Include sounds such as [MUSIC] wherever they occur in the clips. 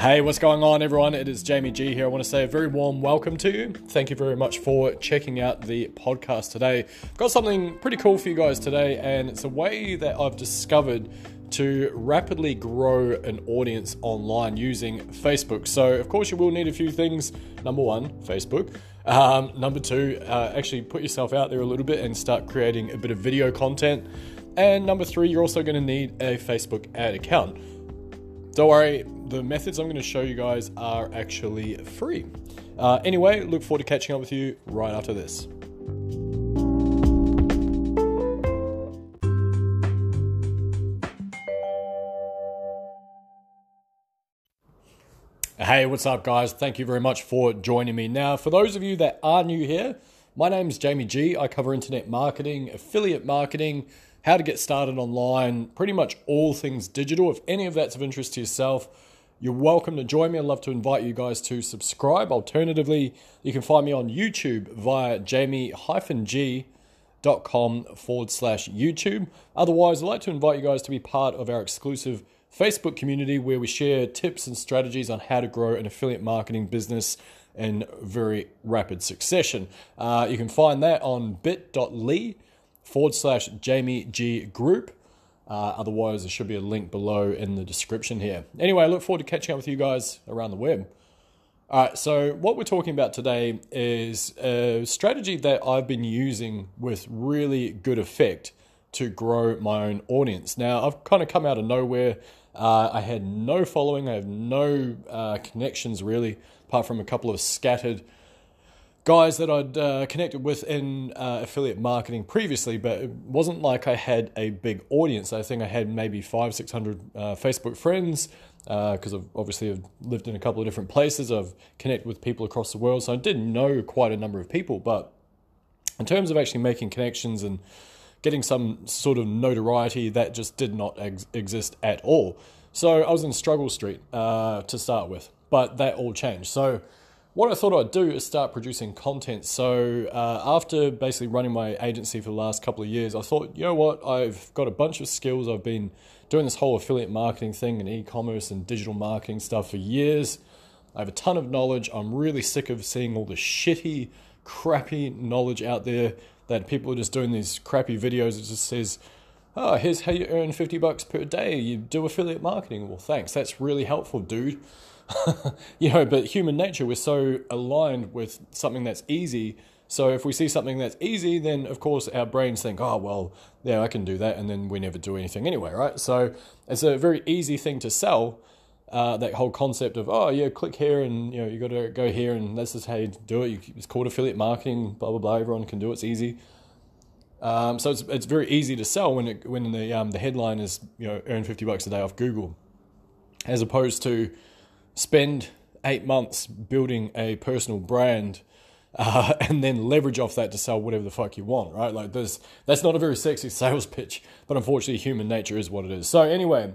Hey, what's going on, everyone? It is Jamie G here. I want to say a very warm welcome to you. Thank you very much for checking out the podcast today. I've got something pretty cool for you guys today, and it's a way that I've discovered to rapidly grow an audience online using Facebook. So, of course, you will need a few things. Number one, Facebook. Um, number two, uh, actually put yourself out there a little bit and start creating a bit of video content. And number three, you're also going to need a Facebook ad account. Don't worry, the methods I'm going to show you guys are actually free. Uh, anyway, look forward to catching up with you right after this. Hey, what's up, guys? Thank you very much for joining me. Now, for those of you that are new here, my name is Jamie G. I cover internet marketing, affiliate marketing, how to get started online, pretty much all things digital. If any of that's of interest to yourself, you're welcome to join me. I'd love to invite you guys to subscribe. Alternatively, you can find me on YouTube via jamie-g.com forward slash YouTube. Otherwise, I'd like to invite you guys to be part of our exclusive Facebook community where we share tips and strategies on how to grow an affiliate marketing business in very rapid succession. Uh, you can find that on bit.ly forward slash Jamie G Group. Uh, otherwise, there should be a link below in the description here. Anyway, I look forward to catching up with you guys around the web. All right, so what we're talking about today is a strategy that I've been using with really good effect to grow my own audience. Now, I've kind of come out of nowhere. Uh, I had no following, I have no uh, connections really, apart from a couple of scattered guys that I'd uh, connected with in uh, affiliate marketing previously, but it wasn't like I had a big audience. I think I had maybe five, six hundred uh, Facebook friends because uh, I've obviously I've lived in a couple of different places. I've connected with people across the world, so I didn't know quite a number of people. But in terms of actually making connections and getting some sort of notoriety, that just did not ex- exist at all. So I was in struggle street uh, to start with, but that all changed. So what I thought I'd do is start producing content. So uh, after basically running my agency for the last couple of years, I thought, you know what, I've got a bunch of skills. I've been doing this whole affiliate marketing thing and e-commerce and digital marketing stuff for years. I have a ton of knowledge. I'm really sick of seeing all the shitty, crappy knowledge out there that people are just doing these crappy videos. It just says, oh, here's how you earn 50 bucks per day. You do affiliate marketing. Well, thanks. That's really helpful, dude. [LAUGHS] you know, but human nature, we're so aligned with something that's easy. So if we see something that's easy, then of course our brains think, oh, well, yeah, I can do that. And then we never do anything anyway, right? So it's a very easy thing to sell. Uh, that whole concept of oh yeah click here and you know you got to go here and this is how you do it it's called affiliate marketing blah blah blah everyone can do it it's easy um, so it's, it's very easy to sell when it, when the um, the headline is you know earn 50 bucks a day off Google as opposed to spend eight months building a personal brand uh, [LAUGHS] and then leverage off that to sell whatever the fuck you want, right? Like this, that's not a very sexy [LAUGHS] sales pitch, but unfortunately, human nature is what it is. So anyway,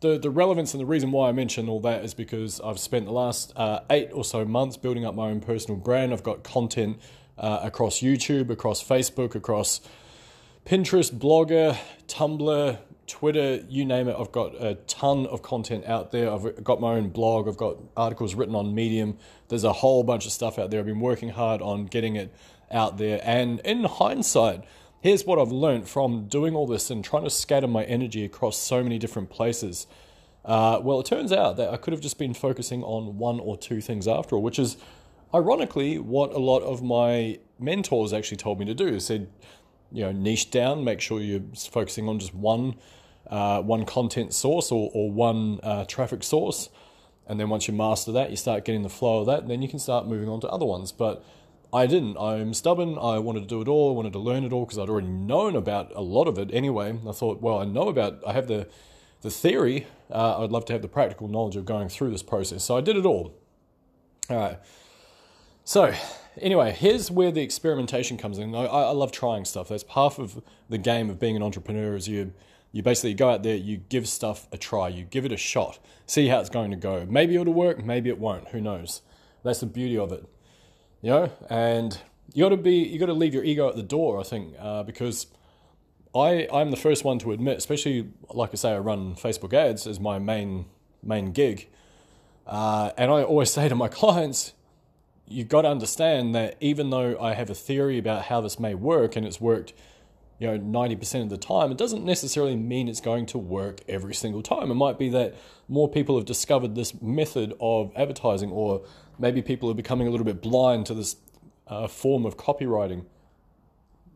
the the relevance and the reason why I mention all that is because I've spent the last uh, eight or so months building up my own personal brand. I've got content uh, across YouTube, across Facebook, across Pinterest, Blogger, Tumblr, Twitter, you name it. I've got a ton of content out there. I've got my own blog. I've got articles written on Medium. There's a whole bunch of stuff out there. I've been working hard on getting it out there. And in hindsight, here's what I've learned from doing all this and trying to scatter my energy across so many different places. Uh, well, it turns out that I could have just been focusing on one or two things after all, which is ironically what a lot of my mentors actually told me to do. They said, you know, niche down, make sure you're focusing on just one uh, one content source or, or one uh, traffic source. And then once you master that, you start getting the flow of that, and then you can start moving on to other ones. But I didn't. I'm stubborn. I wanted to do it all. I wanted to learn it all because I'd already known about a lot of it anyway. I thought, well, I know about, I have the, the theory. Uh, I'd love to have the practical knowledge of going through this process. So I did it all. All right. So, anyway, here's where the experimentation comes in. I, I love trying stuff. That's half of the game of being an entrepreneur. Is you you basically go out there, you give stuff a try, you give it a shot, see how it's going to go. Maybe it'll work, maybe it won't. Who knows? That's the beauty of it, you know. And you got to be, you got to leave your ego at the door. I think uh, because I I'm the first one to admit, especially like I say, I run Facebook ads as my main main gig. Uh, and I always [LAUGHS] say to my clients, you've got to understand that even though I have a theory about how this may work and it's worked, you know, 90% of the time, it doesn't necessarily mean it's going to work every single time. It might be that more people have discovered this method of advertising, or maybe people are becoming a little bit blind to this uh, form of copywriting.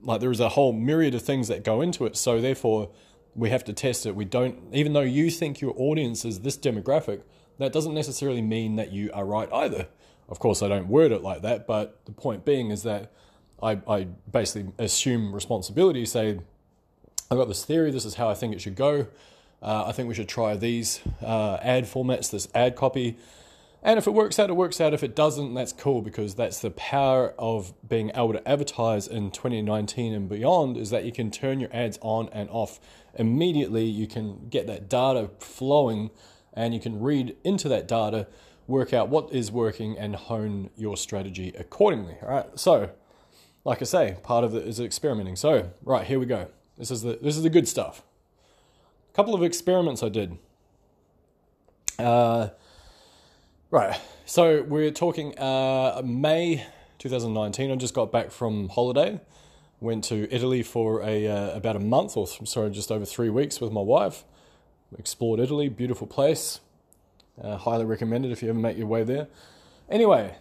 Like there is a whole myriad of things that go into it. So therefore, we have to test it. We don't, even though you think your audience is this demographic, that doesn't necessarily mean that you are right either. Of course, I don't word it like that, but the point being is that I, I basically assume responsibility, say, I've got this theory, this is how I think it should go. Uh, I think we should try these uh, ad formats, this ad copy. And if it works out, it works out. If it doesn't, that's cool because that's the power of being able to advertise in 2019 and beyond is that you can turn your ads on and off immediately. You can get that data flowing and you can read into that data, work out what is working, and hone your strategy accordingly. All right. So, like I say, part of it is experimenting. So, right here we go. This is the this is the good stuff. A couple of experiments I did. Uh, right. So we're talking uh, May 2019. I just got back from holiday. Went to Italy for a uh, about a month, or sorry, just over three weeks with my wife explored Italy, beautiful place. Uh, highly recommended if you ever make your way there. Anyway,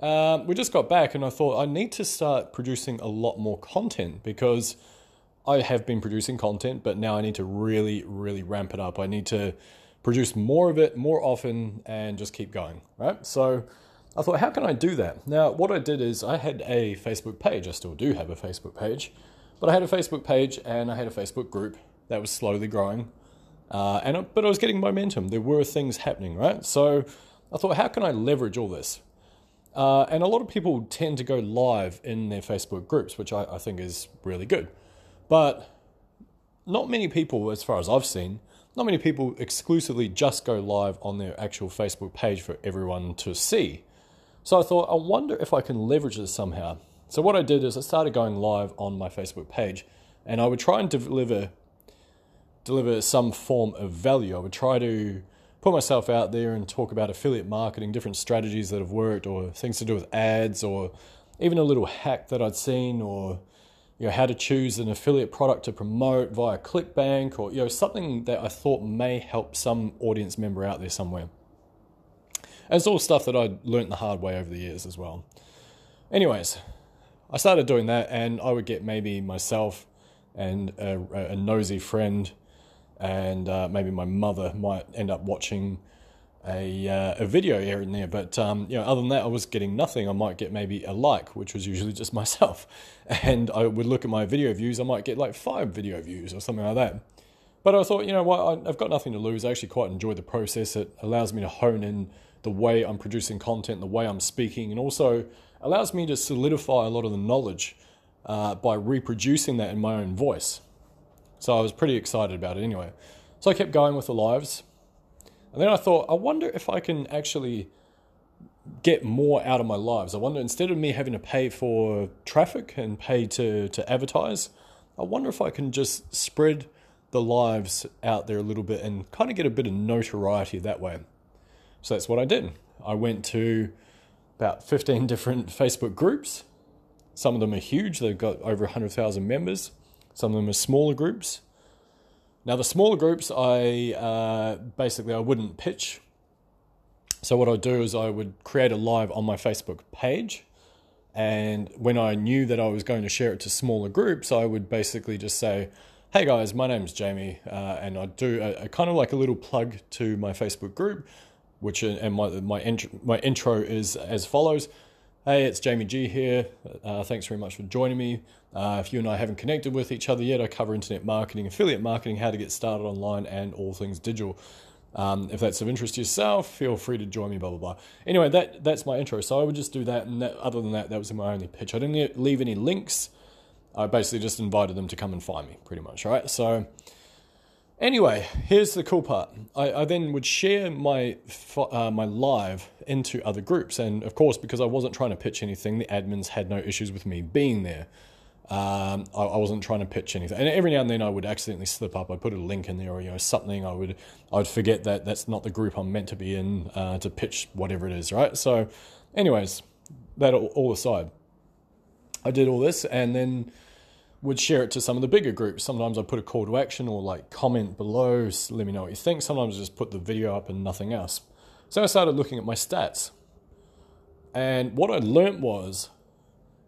um, we just got back and I thought I need to start producing a lot more content because I have been producing content, but now I need to really, really ramp it up. I need to produce more of it more often and just keep going, right? So I thought, how can I do that? Now, what I did is I had a Facebook page. I still do have a Facebook page, but I had a Facebook page and I had a Facebook group that was slowly growing. Uh, and but I was getting momentum. There were things happening, right? So I thought, how can I leverage all this? Uh, and a lot of people tend to go live in their Facebook groups, which I, I think is really good. But not many people, as far as I've seen, not many people exclusively just go live on their actual Facebook page for everyone to see. So I thought, I wonder if I can leverage this somehow. So what I did is I started going live on my Facebook page, and I would try and deliver deliver some form of value. I would try to put myself out there and talk about affiliate marketing, different strategies that have worked, or things to do with ads, or even a little hack that I'd seen, or you know how to choose an affiliate product to promote via ClickBank, or you know something that I thought may help some audience member out there somewhere. And it's all stuff that I learned the hard way over the years as well. Anyways, I started doing that, and I would get maybe myself and a, a nosy friend and uh, maybe my mother might end up watching a, uh, a video here and there. But um, you know, other than that, I was getting nothing. I might get maybe a like, which was usually just [LAUGHS] myself, and I would look at my video views. I might get like five video views or something like that. But I thought, you know what, I've got nothing to lose. I actually quite enjoy the process. It allows me to hone in the way I'm producing content, the way I'm speaking, and also allows me to solidify a lot of the knowledge uh, by reproducing that in my own voice. So I was pretty excited about it anyway. So I kept going with the lives. And then I thought, I wonder if I can actually get more out of my lives. I wonder, instead of me having to pay for traffic and pay to, to advertise, I wonder if I can just spread the lives out there a little bit and kind of get a bit of notoriety that way. So that's what I did. I went to about 15 different Facebook groups. Some of them are huge, they've got over 100,000 members. Some of them are smaller groups. Now, the smaller groups, I uh, basically I wouldn't pitch. So what I'd do is I would create a live on my Facebook page, and when I knew that I was going to share it to smaller groups, I would basically just say, "Hey guys, my name's Jamie," uh, and I'd do a, a, kind of like a little plug to my Facebook group, which uh, and my my, int- my intro is as follows. Hey, it's Jamie G here. Uh, thanks very much for joining me. Uh, if you and I haven't connected with each other yet, I cover internet marketing, affiliate marketing, how to get started online, and all things digital. Um, if that's of interest to yourself, feel free to join me, blah, blah, blah. Anyway, that, that's my intro. So I would just do that. And that, other than that, that was my only pitch. I didn't leave any links. I basically just invited them to come and find me, pretty much. Right. So Anyway, here's the cool part. I, I then would share my uh, my live into other groups, and of course, because I wasn't trying to pitch anything, the admins had no issues with me being there. Um, I, I, wasn't trying to pitch anything, and every now and then I would accidentally slip up. I put a link in there, or you know something. I would I would forget that that's not the group I'm meant to be in uh, to pitch whatever it is, right? So, anyways, that all, all aside, I did all this, and then would share it to some of the bigger groups. Sometimes I put a call to action or like comment below, let me know what you think. Sometimes I just put the video up and nothing else. So I started looking at my stats. And what I learned was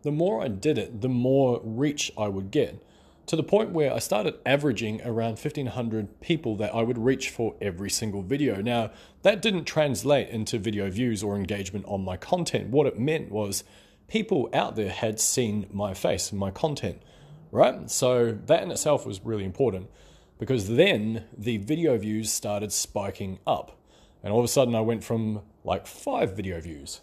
the more I did it, the more reach I would get. To the point where I started averaging around 1500 people that I would reach for every single video. Now, that didn't translate into video views or engagement on my content. What it meant was people out there had seen my face and my content, right? So that in itself was really important because then the video views started spiking up. And all of a sudden, I went from like five video views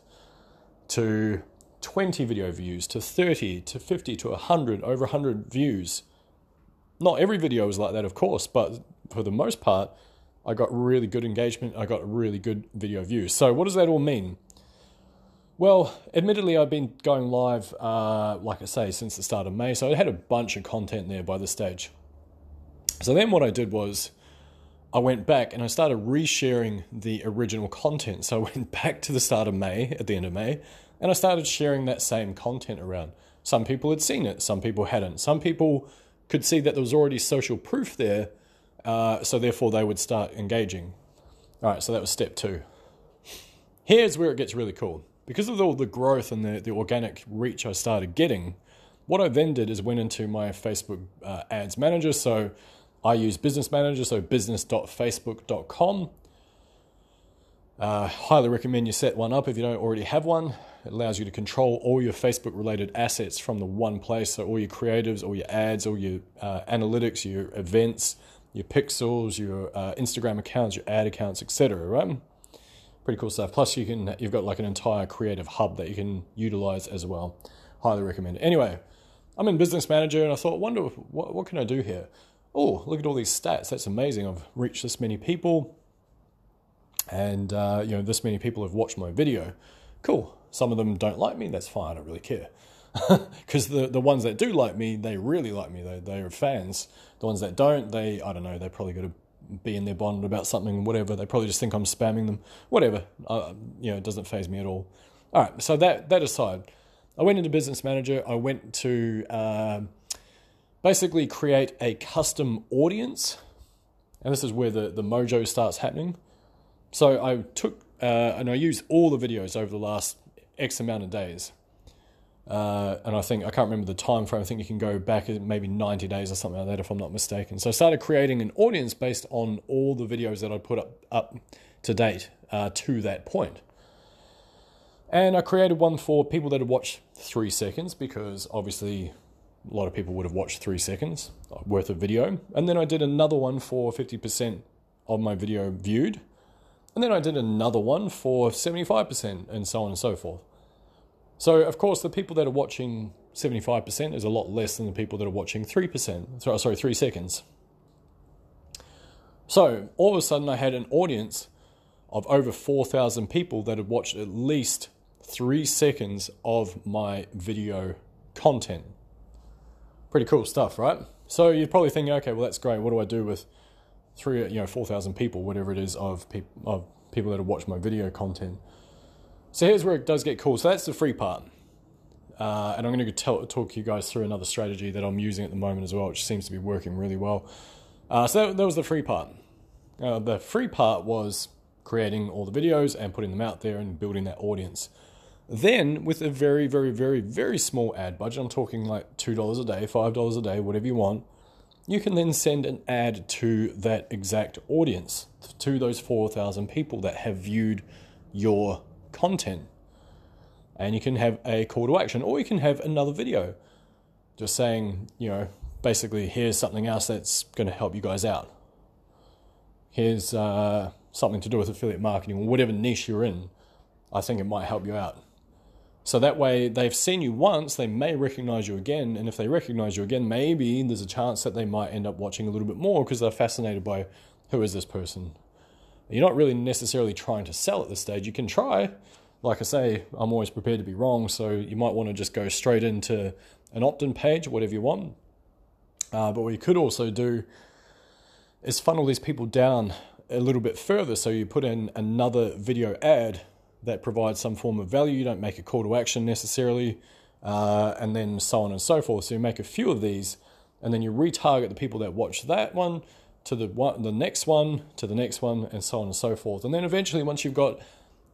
to 20 video views to 30 to 50 to 100, over 100 views. Not every video was like that, of course, but for the most part, I got really good engagement. I got really good video views. So, what does that all mean? Well, admittedly, I've been going live, uh, like I say, since the start of May, so I had a bunch of content there by this stage. So then what I did was I went back and I started resharing the original content. So I [LAUGHS] went back to the start of May, at the end of May, and I started sharing that same content around. Some people had seen it, some people hadn't. Some people could see that there was already social proof there, uh, so therefore they would start engaging. All right, so that was step two. Here's where it gets really cool. Because of all the growth and the, the organic reach I started getting, what I then did is went into my Facebook uh, ads manager. So I use Business Manager, so business.facebook.com. Uh, highly recommend you set one up if you don't already have one. It allows you to control all your Facebook related assets from the one place. So, all your creatives, all your ads, all your uh, analytics, your events, your pixels, your uh, Instagram accounts, your ad accounts, etc. Right? Pretty cool stuff. Plus, you can you've got like an entire creative hub that you can utilize as well. Highly recommend. Anyway, I'm in Business Manager, and I thought, wonder what what can I do here? Oh, look at all these stats. That's amazing. I've reached this many people, and uh, you know this many people have watched my video. Cool some of them don't like me. That's fine. I don't really care. [LAUGHS] Because the, the ones that do like me, they really like me. They, they are fans. The ones that don't, they, I don't know, they probably got to be in their bond about something, whatever. They probably just think I'm spamming them. Whatever. Uh, you know, it doesn't faze me at all. All right. So that, that aside, I went into Business Manager. I went to uh, basically create a custom audience. And this is where the, the mojo starts happening. So I took uh, and I used all the videos over the last X amount of days. Uh, and I think I can't remember the time frame. I think you can go back maybe 90 days or something like that, if I'm not mistaken. So I started creating an audience based on all the videos that I put up up to date uh, to that point. And I created one for people that had watched three seconds because obviously a lot of people would have watched three seconds worth of video. And then I did another one for 50% of my video viewed and then I did another one for 75% and so on and so forth. So, of course, the people that are watching 75% is a lot less than the people that are watching 3%, uh, sorry, 3 seconds. So, all of a sudden, I had an audience of over 4,000 people that had watched at least 3 seconds of my video content. Pretty cool stuff, right? So, you're probably thinking, okay, well, that's great. What do I do with three, you know, four thousand people, whatever it is, of of people that have watched my video content. So here's where it does get cool. So that's the free part, uh, and I'm going to tell, talk you guys through another strategy that I'm using at the moment as well, which seems to be working really well. Uh, so that, that, was the free part. Uh, the free part was creating all the videos and putting them out there and building that audience. Then, with a very, very, very, very small ad budget, I'm talking like $2 a day, $5 a day, whatever you want, you can then send an ad to that exact audience, to those 4,000 people that have viewed your content. And you can have a call to action, or you can have another video just saying, you know, basically, here's something else that's going to help you guys out. Here's uh, something to do with affiliate marketing or whatever niche you're in. I think it might help you out. So that way, they've seen you once, they may recognize you again, and if they recognize you again, maybe there's a chance that they might end up watching a little bit more because they're fascinated by who is this person. You're not really necessarily trying to sell at this stage. You can try. Like I say, I'm always prepared to be wrong, so you might want to just go straight into an opt in page, whatever you want. Uh, but what you could also do is funnel these people down a little bit further. So you put in another video ad that provides some form of value. You don't make a call to action necessarily, uh, and then so on and so forth. So you make a few of these, and then you retarget the people that watch that one to the one, the next one, to the next one, and so on and so forth. And then eventually, once you've got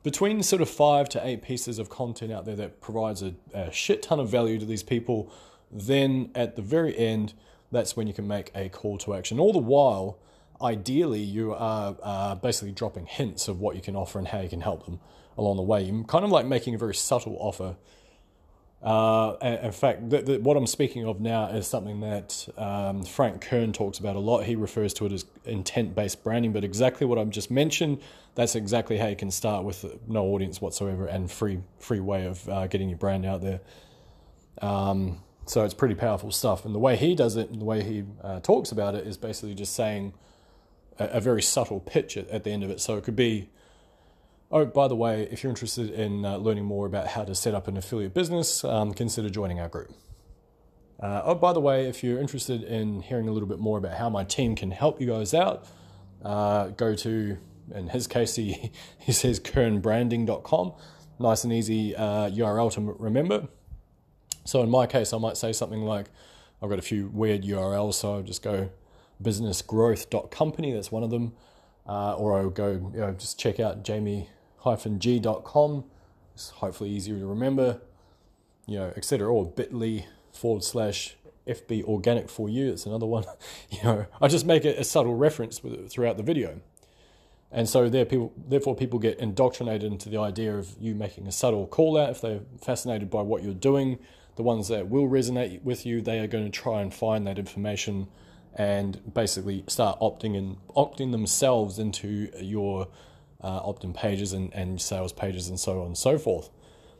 between sort of five to eight pieces of content out there that provides a, a shit ton of value to these people, then at the very end, that's when you can make a call to action. All the while, ideally, you are uh, basically dropping hints of what you can offer and how you can help them along the way. You're kind of like making a very subtle offer. Uh, in fact, the, the, what I'm speaking of now is something that um, Frank Kern talks about a lot. He refers to it as intent based branding, but exactly what I've just mentioned, that's exactly how you can start with no audience whatsoever and free free way of uh, getting your brand out there. Um, so it's pretty powerful stuff. And the way he does it and the way he uh, talks about it is basically just saying a, a very subtle pitch at, at, the end of it. So it could be, oh, by the way, if you're interested in uh, learning more about how to set up an affiliate business, um, consider joining our group. Uh, oh, by the way, if you're interested in hearing a little bit more about how my team can help you guys out, uh, go to, in his case, he, [LAUGHS] he says kernbranding.com. Nice and easy URL uh, to remember. So in my case, I might say something like, I've got a few weird URLs, so I'll just go businessgrowth.company, that's one of them. Uh, or I'll go, you know, just check out jamie-g.com. It's hopefully easier to remember, you know, etc. Or bit.ly forward slash FB organic for you. It's another one. [LAUGHS] you know, I just make a, a subtle reference throughout the video. And so there people, therefore people get indoctrinated into the idea of you making a subtle call out if they're fascinated by what you're doing the ones that will resonate with you, they are going to try and find that information and basically start opting and opting themselves into your uh, opt-in pages and, and sales pages and so on and so forth.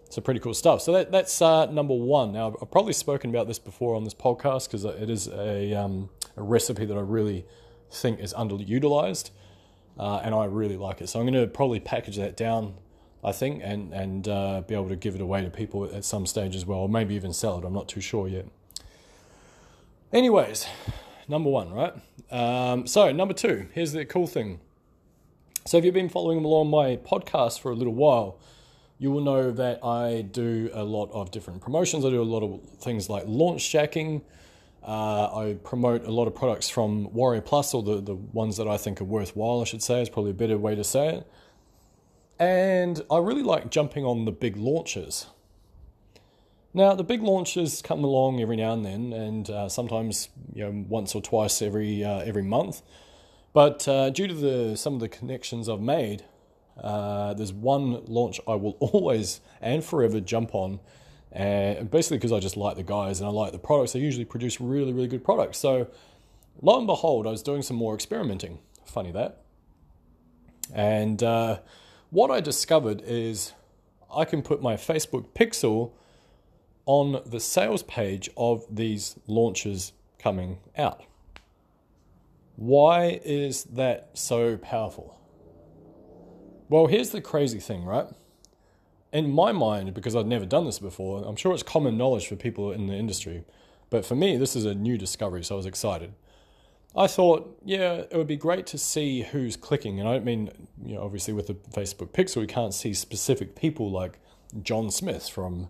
So pretty cool stuff. So that, that's uh, number one. Now I've probably spoken about this before on this podcast because it is a, um, a recipe that I really think is underutilized, uh, and I really like it. So I'm going to probably package that down I think, and and uh, be able to give it away to people at some stage as well, or maybe even sell it. I'm not too sure yet. Anyways, number one, right? Um, so number two, here's the cool thing. So if you've been following along my podcast for a little while, you will know that I do a lot of different promotions. I do a lot of things like launch jacking. Uh, I promote a lot of products from Warrior Plus, or the, the ones that I think are worthwhile, I should say, is probably a better way to say it. And I really like jumping on the big launches. Now, the big launches come along every now and then, and uh, sometimes you know once or twice every uh, every month. But uh, due to the some of the connections I've made, uh, there's one launch I will [LAUGHS] always and forever jump on, and basically because I just like the guys and I like the products. They usually produce really really good products. So, lo and behold, I was doing some more experimenting. Funny that, and uh, what I discovered is I can put my Facebook pixel on the sales page of these launches coming out. Why is that so powerful? Well, here's the crazy thing, right? In my mind, because I've never done this before, I'm sure it's common knowledge for people in the industry, but for me, this is a new discovery, so I was excited. I thought, yeah, it would be great to see who's clicking. And I don't mean, you know, obviously with the Facebook Pixel, we can't see specific people like John Smith from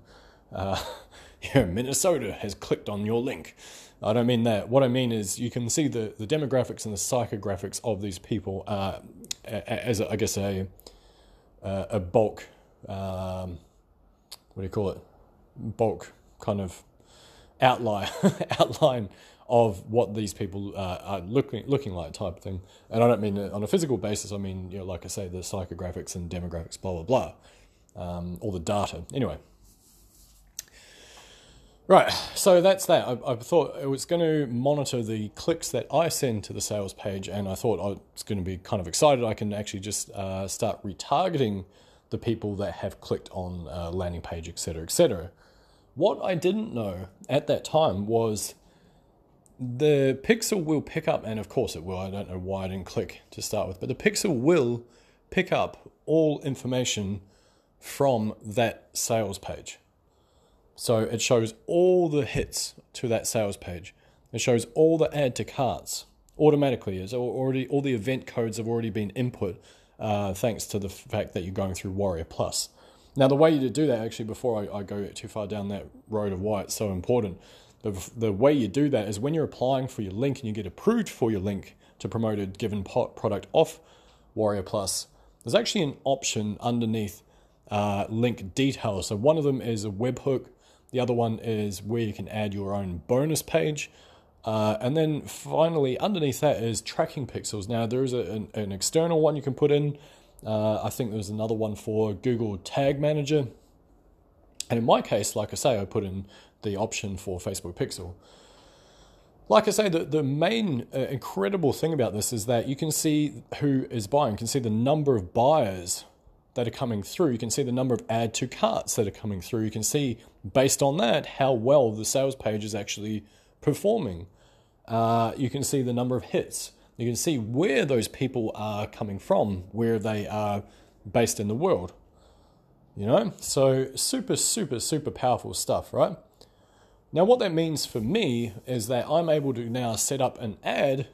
uh, [LAUGHS] Minnesota has clicked on your link. I don't mean that. What I mean is you can see the, the demographics and the psychographics of these people uh, as, a, I guess, a, a bulk, um, what do you call it? Bulk kind of outline, [LAUGHS] outline of what these people uh, are looking looking like type thing. And I don't mean on a physical basis. I mean, you know, like I say, the psychographics and demographics, blah blah blah, um, all the data. Anyway. Right, so that's that. I, I, thought it was going to monitor the clicks that I send to the sales page, and I thought I was going to be kind of excited. I can actually just uh, start retargeting the people that have clicked on uh, landing page, etc., etc. What I didn't know at that time was the Pixel will pick up, and of course it will, I don't know why I didn't click to start with, but the Pixel will pick up all information from that sales page. So it shows all the hits to that sales page. It shows all the add to carts automatically. It's already all the event codes have already been input uh, thanks to the fact that you're going through Warrior Plus. Now, the way to do that, actually, before I, I go too far down that road of why it's so important, the, the way you do that is when you're applying for your link and you get approved for your link to promote a given product off Warrior Plus, there's actually an option underneath uh, link details. So one of them is a webhook the other one is where you can add your own bonus page. Uh, and then finally, underneath that is tracking pixels. Now, there is a, an, an, external one you can put in. Uh, I think there's another one for Google Tag Manager. And in my case, like I say, I put in the option for Facebook Pixel. Like I say, the, the main uh, incredible thing about this is that you can see who is buying, you can see the number of buyers that are coming through. You can see the number of add to carts that are coming through. You can see, based on that, how well the sales page is actually performing. Uh, you can see the number of hits. You can see where those people are coming from, where they are based in the world. You know, so super, super, super powerful stuff, right? Now, what that means for me is that I'm able to now set up an ad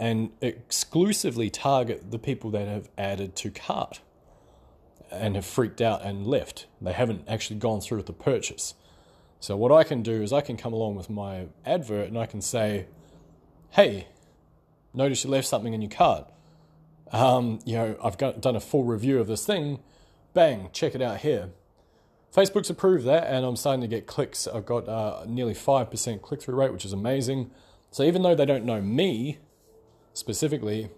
and exclusively target the people that have added to cart and have freaked out and left. They haven't actually gone through with the purchase. So what I can do is I can come along with my advert and I can say, "Hey, notice you left something in your cart. Um, you know, I've got, done a full review of this thing. Bang, check it out here." Facebook's approved that, and I'm starting to get clicks. I've got uh, nearly five percent click through rate, which is amazing. So even though they don't know me specifically,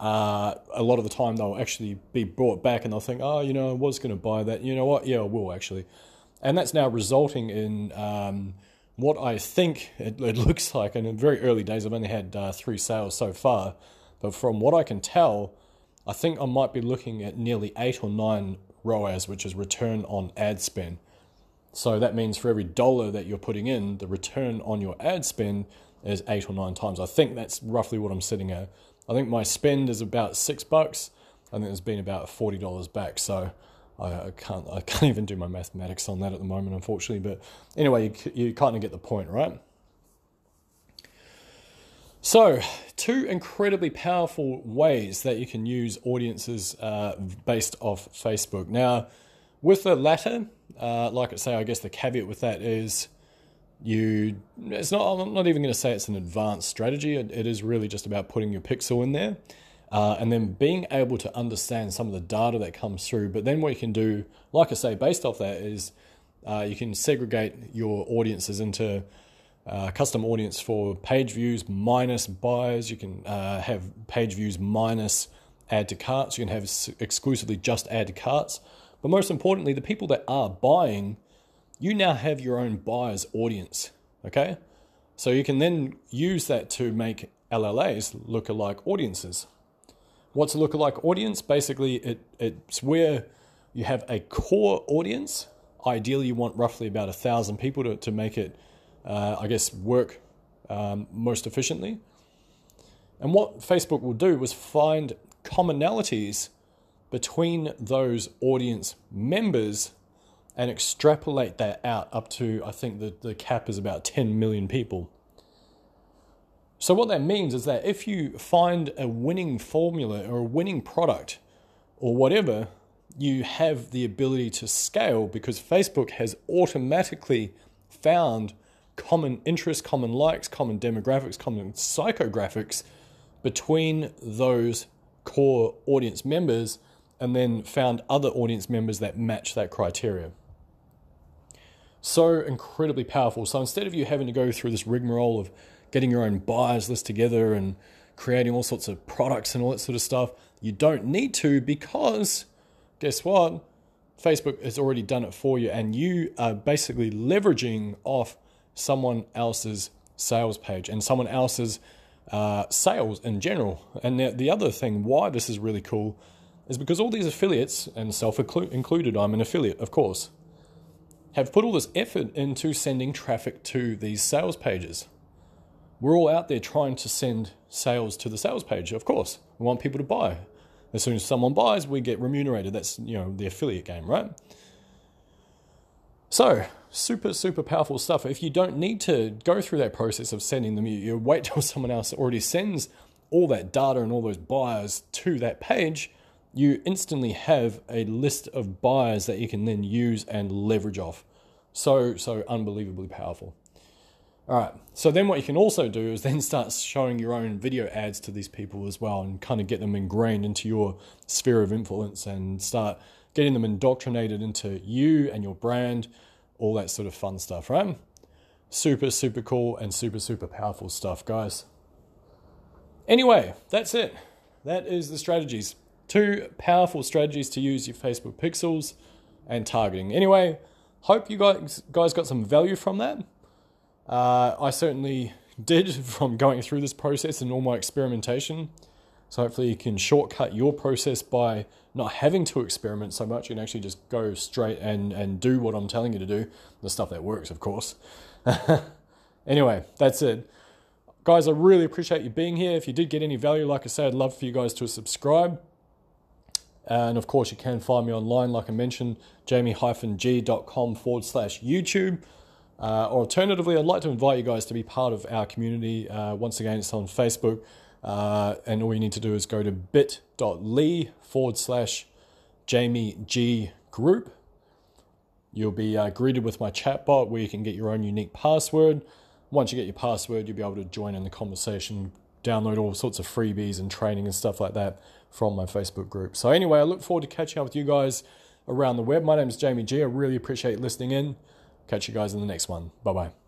uh, a lot of the time they'll actually be brought back and they'll think, oh, you know, I was going to buy that. You know what? Yeah, I will actually. And that's now resulting in um, what I think it, it, [LAUGHS] looks like. And in very early days, I've only had uh, three sales so far. But from what I can tell, I think I might be looking at nearly eight or nine ROAS, which is return on ad spend. So that means for every dollar that you're putting in, the return on your ad spend is eight or nine times. I think that's roughly what I'm sitting at. I think my spend is about six bucks. I think there's been about forty dollars back. So I, can't I can't [LAUGHS] even do my mathematics on that at the moment, unfortunately. But anyway, you, you kind of get the point, right? So, two incredibly powerful ways that you can use audiences uh, based off Facebook. Now, with the latter, uh, like I say, I guess the caveat with that is you it's not i'm not even going to say it's an advanced strategy. It, it is really just about putting your pixel in there uh, and then being able to understand some of the data that comes through. But then what you can do like i say based off that is uh, you can segregate your audiences into uh, custom audience for page views minus buyers you can uh, have page views minus add to carts. You can have exclusively just add to carts. But most importantly the people that are buying you now have your own buyer's audience. Okay? So you can then use that to make LLAs look-alike audiences. What's a look-alike audience? Basically, it, it's where you have a core audience. Ideally, you want roughly about a thousand people to, to make it, uh, I guess, work um, most efficiently. And what Facebook will do is find commonalities between those audience members and extrapolate that out up to, I think the, the cap is about 10 million people. So, what that means is that if you find a winning formula or a winning product or whatever, you have the ability to scale because Facebook has automatically found common interests, common likes, common demographics, common psychographics between those core audience members and then found other audience members that match that criteria so incredibly powerful. So instead of you having to go through this rigmarole of getting your own buyers list together and creating all sorts of products and all that sort of stuff, you don't need to because guess what? Facebook has already done it for you, and you are basically leveraging off someone else's sales page and someone else's uh, sales in general. And the, the other thing why this is really cool is because all these affiliates, and self included, I'm an affiliate, of course, have put all this effort into sending traffic to these sales pages. We're all out there trying to send sales to the sales page, of course. We want people to buy. As soon as someone buys, we get remunerated. That's, you know, the affiliate game, right? So, super, super powerful stuff. If you don't need to go through that process of sending them, you, you wait [LAUGHS] till someone else already sends all that data and all those buyers to that page, you instantly have a list of buyers that you can then use and leverage off. So, so unbelievably powerful. All right. So then what you can also do is then start showing your own video ads to these people as well and kind of get them ingrained into your sphere of influence and start getting them indoctrinated into you and your brand, all that sort of fun stuff, right? Super, super cool and super, super powerful stuff, guys. Anyway, that's it. That is the strategies. Two powerful strategies to use your Facebook pixels and targeting. Anyway, hope you guys guys got some value from that. Uh, I certainly did [LAUGHS] from going through this process and all my experimentation. So hopefully you can shortcut your process by not having to experiment so much. and actually just go straight and, and do what I'm telling you to do. The stuff that works, of course. [LAUGHS] anyway, that's it. Guys, I really appreciate you being here. If you did get any value, like I said, I'd love for you guys to subscribe. And of course, you can find me online, like I mentioned, jamie-g.com forward slash YouTube. Uh, or alternatively, I'd like to invite you guys to be part of our community. Uh, once again, it's on Facebook. Uh, and all you need to do is go to bit.ly forward slash Jamie G group. You'll be uh, greeted with my chatbot where you can get your own unique password. Once you get your password, you'll be able to join in the conversation, download all sorts of freebies and training and stuff like that from my Facebook group. So, anyway, I look forward to catching up with you guys around the web. My name is Jamie G. I really appreciate listening in. Catch you guys in the next one. Bye bye.